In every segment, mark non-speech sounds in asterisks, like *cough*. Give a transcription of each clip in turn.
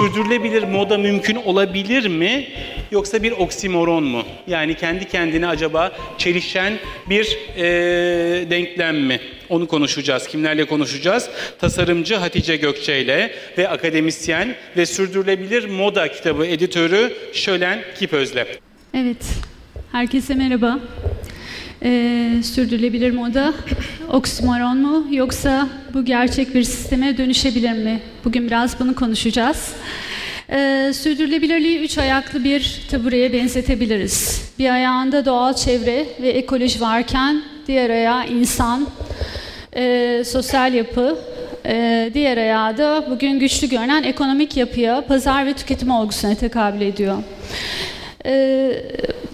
sürdürülebilir moda mümkün olabilir mi? Yoksa bir oksimoron mu? Yani kendi kendine acaba çelişen bir e, denklem mi? Onu konuşacağız. Kimlerle konuşacağız? Tasarımcı Hatice Gökçe ile ve akademisyen ve sürdürülebilir moda kitabı editörü Şölen Kipöz'le. Evet, herkese merhaba. Ee, sürdürülebilir moda oksimoron mu yoksa bu gerçek bir sisteme dönüşebilir mi? Bugün biraz bunu konuşacağız. Ee, sürdürülebilirliği üç ayaklı bir tabureye benzetebiliriz. Bir ayağında doğal çevre ve ekoloji varken diğer ayağı insan, e, sosyal yapı, e, diğer ayağı da bugün güçlü görünen ekonomik yapıya, pazar ve tüketim olgusuna tekabül ediyor. E,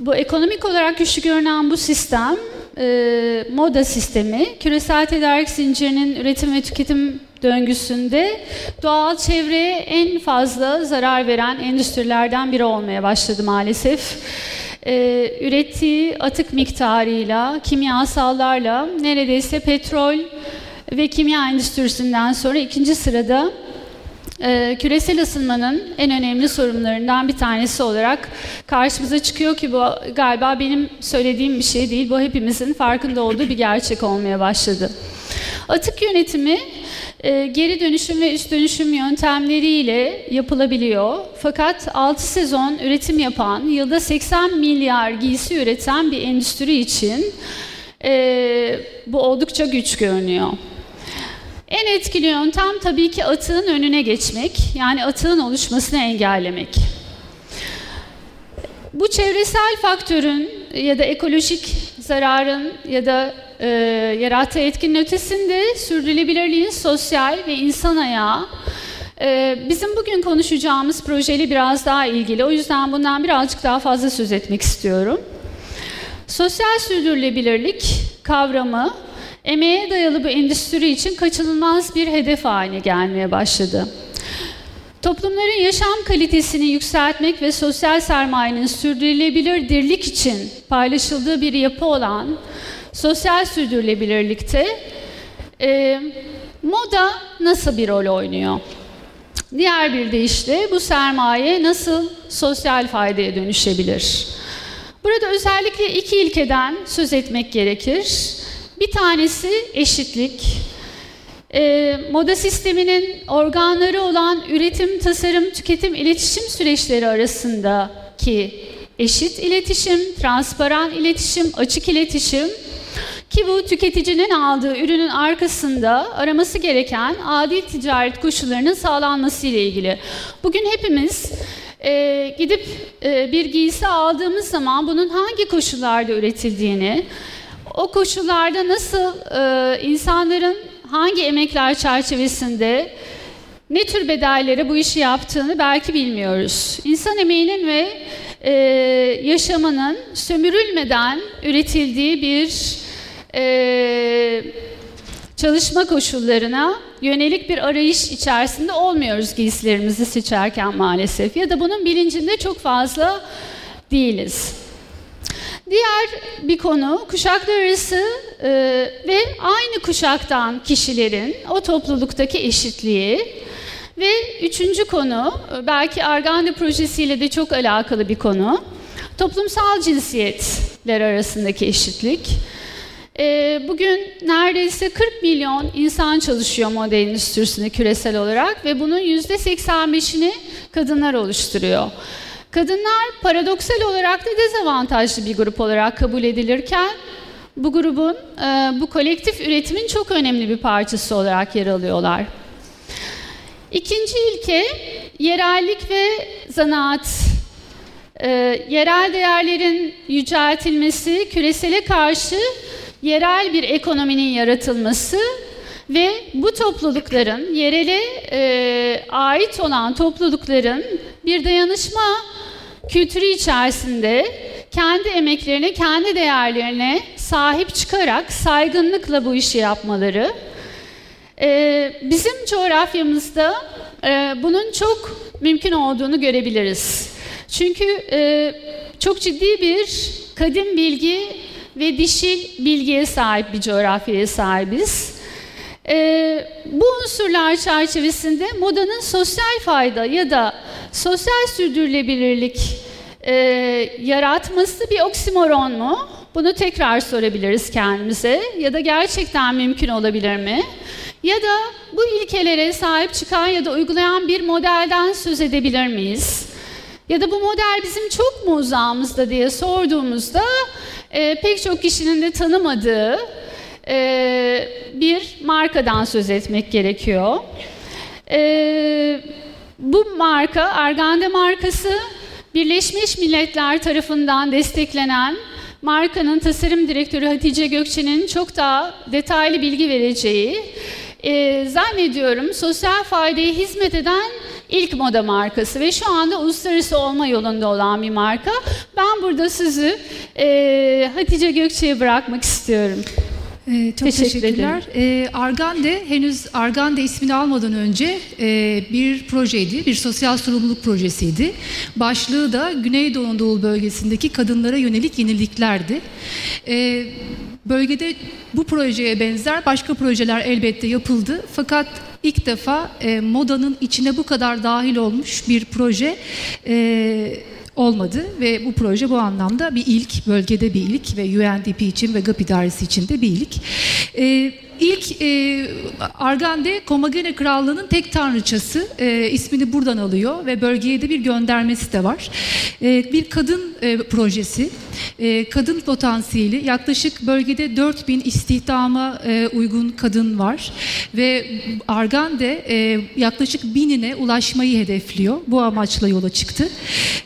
bu ekonomik olarak güçlü görünen bu sistem, e, moda sistemi, küresel tedarik zincirinin üretim ve tüketim döngüsünde doğal çevreye en fazla zarar veren endüstrilerden biri olmaya başladı maalesef. Ee, ürettiği atık miktarıyla, kimyasallarla neredeyse petrol ve kimya endüstrisinden sonra ikinci sırada e, küresel ısınmanın en önemli sorunlarından bir tanesi olarak karşımıza çıkıyor ki bu galiba benim söylediğim bir şey değil. Bu hepimizin farkında olduğu bir gerçek olmaya başladı. Atık yönetimi e, geri dönüşüm ve üst dönüşüm yöntemleriyle yapılabiliyor. Fakat 6 sezon üretim yapan, yılda 80 milyar giysi üreten bir endüstri için e, bu oldukça güç görünüyor. En etkili yöntem tabii ki atığın önüne geçmek, yani atığın oluşmasını engellemek. Bu çevresel faktörün ya da ekolojik zararın ya da e, yarattığı etkinin ötesinde sürdürülebilirliğin sosyal ve insan ayağı e, bizim bugün konuşacağımız projeyle biraz daha ilgili. O yüzden bundan birazcık daha fazla söz etmek istiyorum. Sosyal sürdürülebilirlik kavramı emeğe dayalı bu endüstri için kaçınılmaz bir hedef haline gelmeye başladı. Toplumların yaşam kalitesini yükseltmek ve sosyal sermayenin sürdürülebilir dirlik için paylaşıldığı bir yapı olan sosyal sürdürülebilirlikte e, moda nasıl bir rol oynuyor? Diğer bir deyişle bu sermaye nasıl sosyal faydaya dönüşebilir? Burada özellikle iki ilkeden söz etmek gerekir. Bir tanesi eşitlik. E, moda sisteminin organları olan üretim, tasarım, tüketim, iletişim süreçleri arasındaki eşit iletişim, transparan iletişim, açık iletişim ki bu tüketicinin aldığı ürünün arkasında araması gereken adil ticaret koşullarının sağlanması ile ilgili. Bugün hepimiz e, gidip e, bir giysi aldığımız zaman bunun hangi koşullarda üretildiğini, o koşullarda nasıl e, insanların hangi emekler çerçevesinde ne tür bedellere bu işi yaptığını belki bilmiyoruz. İnsan emeğinin ve e, yaşamının sömürülmeden üretildiği bir e, çalışma koşullarına yönelik bir arayış içerisinde olmuyoruz giysilerimizi seçerken maalesef. Ya da bunun bilincinde çok fazla değiliz. Diğer bir konu kuşaklar arası e, ve aynı kuşaktan kişilerin o topluluktaki eşitliği. Ve üçüncü konu, belki Argandi projesiyle de çok alakalı bir konu, toplumsal cinsiyetler arasındaki eşitlik. E, bugün neredeyse 40 milyon insan çalışıyor moda endüstrisinde küresel olarak ve bunun %85'ini kadınlar oluşturuyor. Kadınlar paradoksal olarak da dezavantajlı bir grup olarak kabul edilirken bu grubun, e, bu kolektif üretimin çok önemli bir parçası olarak yer alıyorlar. İkinci ilke yerellik ve zanaat. E, yerel değerlerin yüceltilmesi, küresele karşı yerel bir ekonominin yaratılması ve bu toplulukların, yerele e, ait olan toplulukların bir dayanışma kültürü içerisinde kendi emeklerine, kendi değerlerine sahip çıkarak saygınlıkla bu işi yapmaları. Ee, bizim coğrafyamızda e, bunun çok mümkün olduğunu görebiliriz. Çünkü e, çok ciddi bir kadim bilgi ve dişil bilgiye sahip bir coğrafyaya sahibiz. E, bu unsurlar çerçevesinde modanın sosyal fayda ya da sosyal sürdürülebilirlik e, yaratması bir oksimoron mu? Bunu tekrar sorabiliriz kendimize ya da gerçekten mümkün olabilir mi? Ya da bu ilkelere sahip çıkan ya da uygulayan bir modelden söz edebilir miyiz? Ya da bu model bizim çok mu uzağımızda diye sorduğumuzda e, pek çok kişinin de tanımadığı e, bir markadan söz etmek gerekiyor. E, bu marka Argande markası Birleşmiş Milletler tarafından desteklenen markanın tasarım direktörü Hatice Gökçe'nin çok daha detaylı bilgi vereceği e, zannediyorum sosyal faydaya hizmet eden ilk moda markası ve şu anda uluslararası olma yolunda olan bir marka. Ben burada sizi e, Hatice Gökçe'ye bırakmak istiyorum. Ee, çok Teşekkür teşekkürler. Ee, Argande henüz Argande ismini almadan önce e, bir projeydi, bir sosyal sorumluluk projesiydi. Başlığı da Güneydoğu Anadolu bölgesindeki kadınlara yönelik yeniliklerdi. Ee, bölgede bu projeye benzer başka projeler elbette yapıldı. Fakat ilk defa e, modanın içine bu kadar dahil olmuş bir proje e, olmadı ve bu proje bu anlamda bir ilk, bölgede bir ilk ve UNDP için ve GAP idaresi için de bir ilk. Ee, ilk e, Argande Komagene Krallığı'nın tek tanrıçası e, ismini buradan alıyor ve bölgeye de bir göndermesi de var. E, bir kadın e, projesi, e, kadın potansiyeli yaklaşık bölgede 4000 istihdama e, uygun kadın var ve Argande e, yaklaşık binine ulaşmayı hedefliyor. Bu amaçla yola çıktı.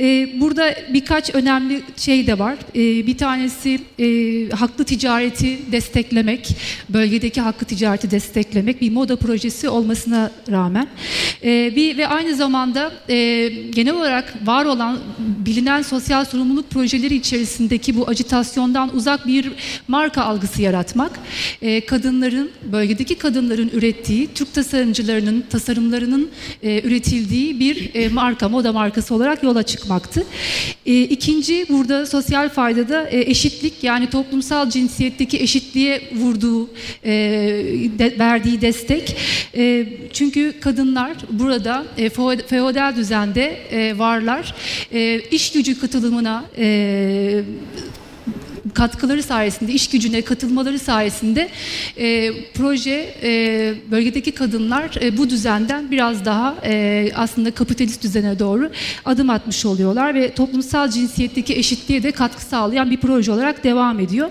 E, burada birkaç önemli şey de var. E, bir tanesi e, haklı ticareti desteklemek, bölgedeki hakkı ticareti desteklemek bir moda projesi olmasına rağmen e, bir ve aynı zamanda e, genel olarak var olan bilinen sosyal sorumluluk projeleri içerisindeki bu acitasyondan uzak bir marka algısı yaratmak, e, kadınların bölgedeki kadınların ürettiği Türk tasarımcılarının tasarımlarının e, üretildiği bir e, marka moda markası olarak yola çıkmaktı. E, ikinci burada sosyal faydada e, eşitlik yani toplumsal cinsiyetteki eşitliğe vurduğu e, de, verdiği destek. E, çünkü kadınlar burada e, feodal düzende e, varlar. E, iş gücü katılımına e, katkıları sayesinde, iş gücüne katılmaları sayesinde e, proje e, bölgedeki kadınlar e, bu düzenden biraz daha e, aslında kapitalist düzene doğru adım atmış oluyorlar ve toplumsal cinsiyetteki eşitliğe de katkı sağlayan bir proje olarak devam ediyor.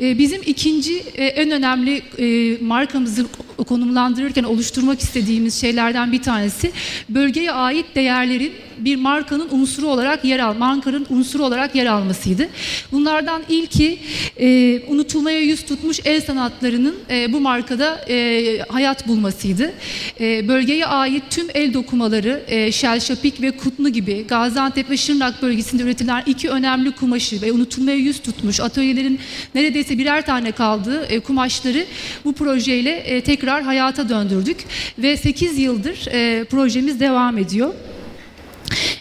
E, bizim ikinci e, en önemli e, markamızı konumlandırırken oluşturmak istediğimiz şeylerden bir tanesi bölgeye ait değerlerin bir markanın unsuru olarak yer al, markanın unsuru olarak yer almasıydı. Bunlardan ilki e, unutulmaya yüz tutmuş el sanatlarının e, bu markada e, hayat bulmasıydı. E, bölgeye ait tüm el dokumaları, e, Şelşapik ve Kutlu gibi Gaziantep ve Şırnak bölgesinde üretilen iki önemli kumaşı ve unutulmaya yüz tutmuş atölyelerin neredeyse birer tane kaldığı e, kumaşları bu projeyle e, tekrar hayata döndürdük ve 8 yıldır e, projemiz devam ediyor.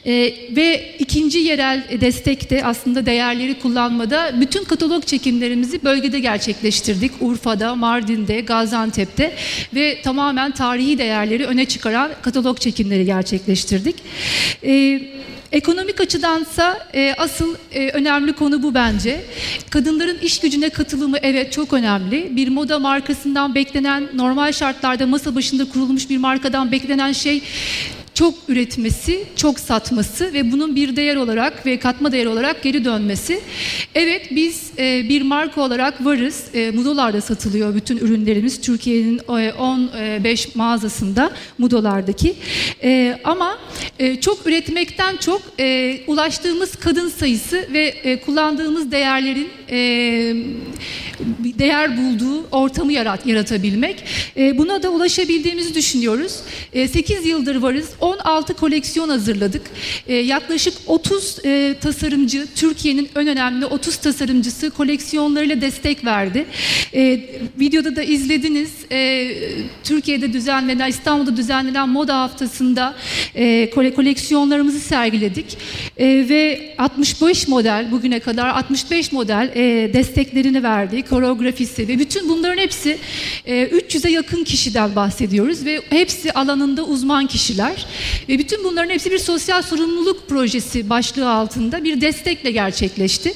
Ee, ve ikinci yerel destekte aslında değerleri kullanmada bütün katalog çekimlerimizi bölgede gerçekleştirdik. Urfa'da, Mardin'de, Gaziantep'te ve tamamen tarihi değerleri öne çıkaran katalog çekimleri gerçekleştirdik. Ee, Ekonomik açıdansa e, asıl e, önemli konu bu bence. Kadınların iş gücüne katılımı evet çok önemli. Bir moda markasından beklenen normal şartlarda masa başında kurulmuş bir markadan beklenen şey çok üretmesi, çok satması ve bunun bir değer olarak ve katma değer olarak geri dönmesi. Evet biz e, bir marka olarak varız. E, Mudolar'da satılıyor bütün ürünlerimiz. Türkiye'nin e, 15 mağazasında Mudolar'daki. E, ama e, çok üretmekten çok e, ulaştığımız kadın sayısı ve e, kullandığımız değerlerin e, değer bulduğu ortamı yarat, yaratabilmek. E, buna da ulaşabildiğimizi düşünüyoruz. E, 8 yıldır varız. 16 koleksiyon hazırladık. E, yaklaşık 30 e, tasarımcı, Türkiye'nin en önemli 30 tasarımcısı koleksiyonlarıyla destek verdi. E, videoda da izlediniz. E, Türkiye'de düzenlenen, İstanbul'da düzenlenen moda haftasında e, koleksiyonlarımızı sergiledik. E, ve 65 model, bugüne kadar 65 model e, desteklerini verdi. Koreografisi ve bütün bunların hepsi e, 300'e yakın kişiden bahsediyoruz ve hepsi alanında uzman kişiler. Ve bütün bunların hepsi bir sosyal sorumluluk projesi başlığı altında bir destekle gerçekleşti.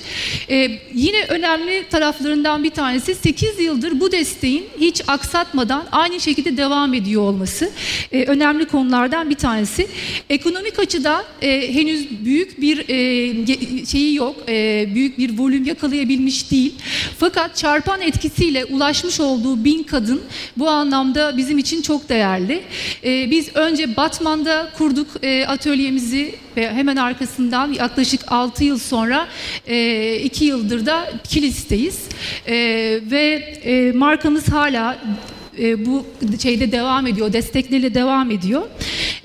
Ee, yine önemli taraflarından bir tanesi 8 yıldır bu desteğin hiç aksatmadan aynı şekilde devam ediyor olması. Ee, önemli konulardan bir tanesi. Ekonomik açıdan e, henüz büyük bir e, şeyi yok, e, büyük bir volüm yakalayabilmiş değil. Fakat çarpan etkisiyle ulaşmış olduğu bin kadın bu anlamda bizim için çok değerli. E, biz önce Batman'da kurduk e, atölyemizi ve hemen arkasından yaklaşık 6 yıl sonra 2 yıldır da Kilis'teyiz. E, ve e, markamız hala e, bu şeyde devam ediyor, destekleriyle devam ediyor.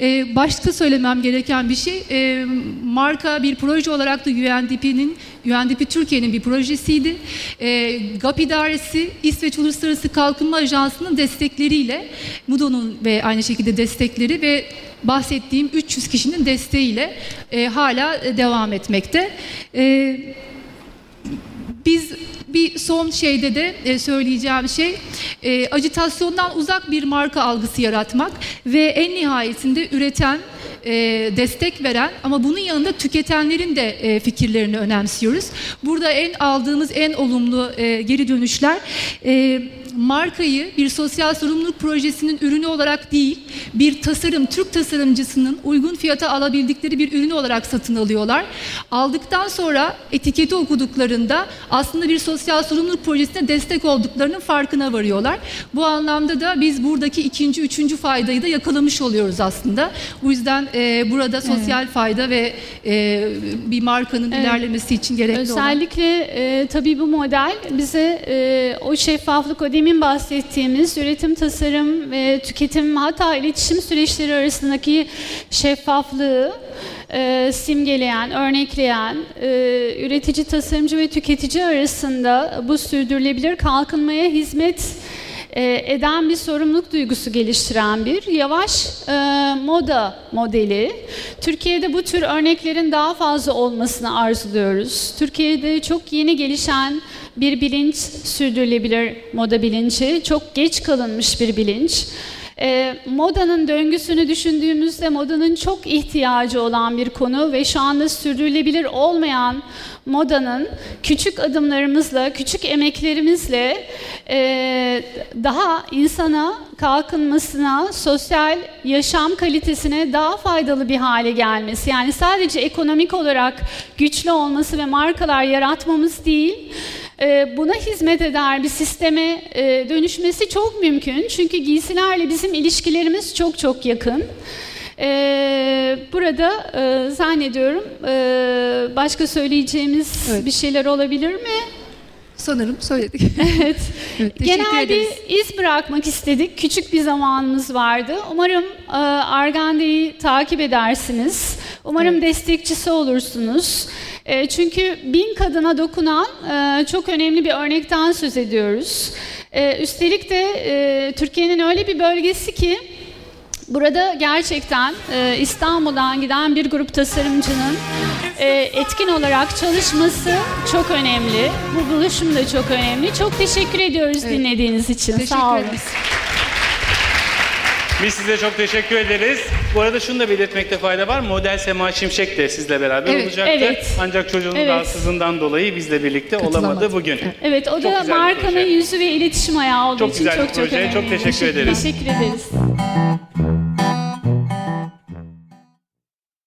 E, başka söylemem gereken bir şey, e, marka bir proje olarak da UNDP'nin, UNDP Türkiye'nin bir projesiydi. E, GAP İdaresi, İsveç Uluslararası Kalkınma Ajansı'nın destekleriyle, MUDO'nun ve aynı şekilde destekleri ve bahsettiğim 300 kişinin desteğiyle hala devam etmekte. E, biz bir son şeyde de e, söyleyeceğim şey e, acitasyondan uzak bir marka algısı yaratmak ve en nihayetinde üreten e, destek veren ama bunun yanında tüketenlerin de fikirlerini önemsiyoruz. Burada en aldığımız en olumlu geri dönüşler markayı bir sosyal sorumluluk projesinin ürünü olarak değil, bir tasarım, Türk tasarımcısının uygun fiyata alabildikleri bir ürünü olarak satın alıyorlar. Aldıktan sonra etiketi okuduklarında aslında bir sosyal sorumluluk projesine destek olduklarının farkına varıyorlar. Bu anlamda da biz buradaki ikinci, üçüncü faydayı da yakalamış oluyoruz aslında. Bu yüzden e, burada sosyal fayda ve e, bir markanın Evet. ilerlemesi için gerekli olan Özellikle e, tabii bu model bize e, o şeffaflık, o demin bahsettiğimiz üretim, tasarım ve tüketim hatta iletişim süreçleri arasındaki şeffaflığı e, simgeleyen, örnekleyen, e, üretici, tasarımcı ve tüketici arasında bu sürdürülebilir kalkınmaya hizmet e, eden bir sorumluluk duygusu geliştiren bir yavaş e, moda modeli. Türkiye'de bu tür örneklerin daha fazla olmasını arzuluyoruz. Türkiye'de çok yeni gelişen bir bilinç, sürdürülebilir moda bilinci, çok geç kalınmış bir bilinç. E, modanın döngüsünü düşündüğümüzde modanın çok ihtiyacı olan bir konu ve şu anda sürdürülebilir olmayan modanın küçük adımlarımızla, küçük emeklerimizle e, daha insana kalkınmasına, sosyal yaşam kalitesine daha faydalı bir hale gelmesi. Yani sadece ekonomik olarak güçlü olması ve markalar yaratmamız değil, buna hizmet eder bir sisteme e, dönüşmesi çok mümkün. Çünkü giysilerle bizim ilişkilerimiz çok çok yakın. E, burada e, zannediyorum e, başka söyleyeceğimiz Evet. bir şeyler olabilir mi? sanırım söyledik. *laughs* Evet. Evet, Genel bir iz bırakmak istedik. Küçük bir zamanımız vardı. Umarım Argande'yi takip edersiniz. Umarım destekçisi olursunuz. E, çünkü bin kadına dokunan e, çok önemli bir örnekten söz ediyoruz. E, üstelik de e, Türkiye'nin öyle bir bölgesi ki Burada gerçekten e, İstanbul'dan giden bir grup tasarımcının e, etkin olarak çalışması çok önemli. Bu buluşum da çok önemli. Çok teşekkür ediyoruz Evet. dinlediğiniz için. Teşekkür Sağ olun. ederiz. Biz size çok teşekkür ederiz. Bu arada şunu da belirtmekte fayda var. Model Sema Şimşek de sizle beraber Evet, olacaktı. evet. Ancak çocuğunun Evet. rahatsızlığından dolayı bizle birlikte Katılamadı. olamadı bugün. Evet, o Çok da güzel bir markanın proje. yüzü ve iletişim ayağı olduğu Çok için güzel bir çok çok proje. önemli. Çok teşekkür ederiz. Teşekkür ederiz.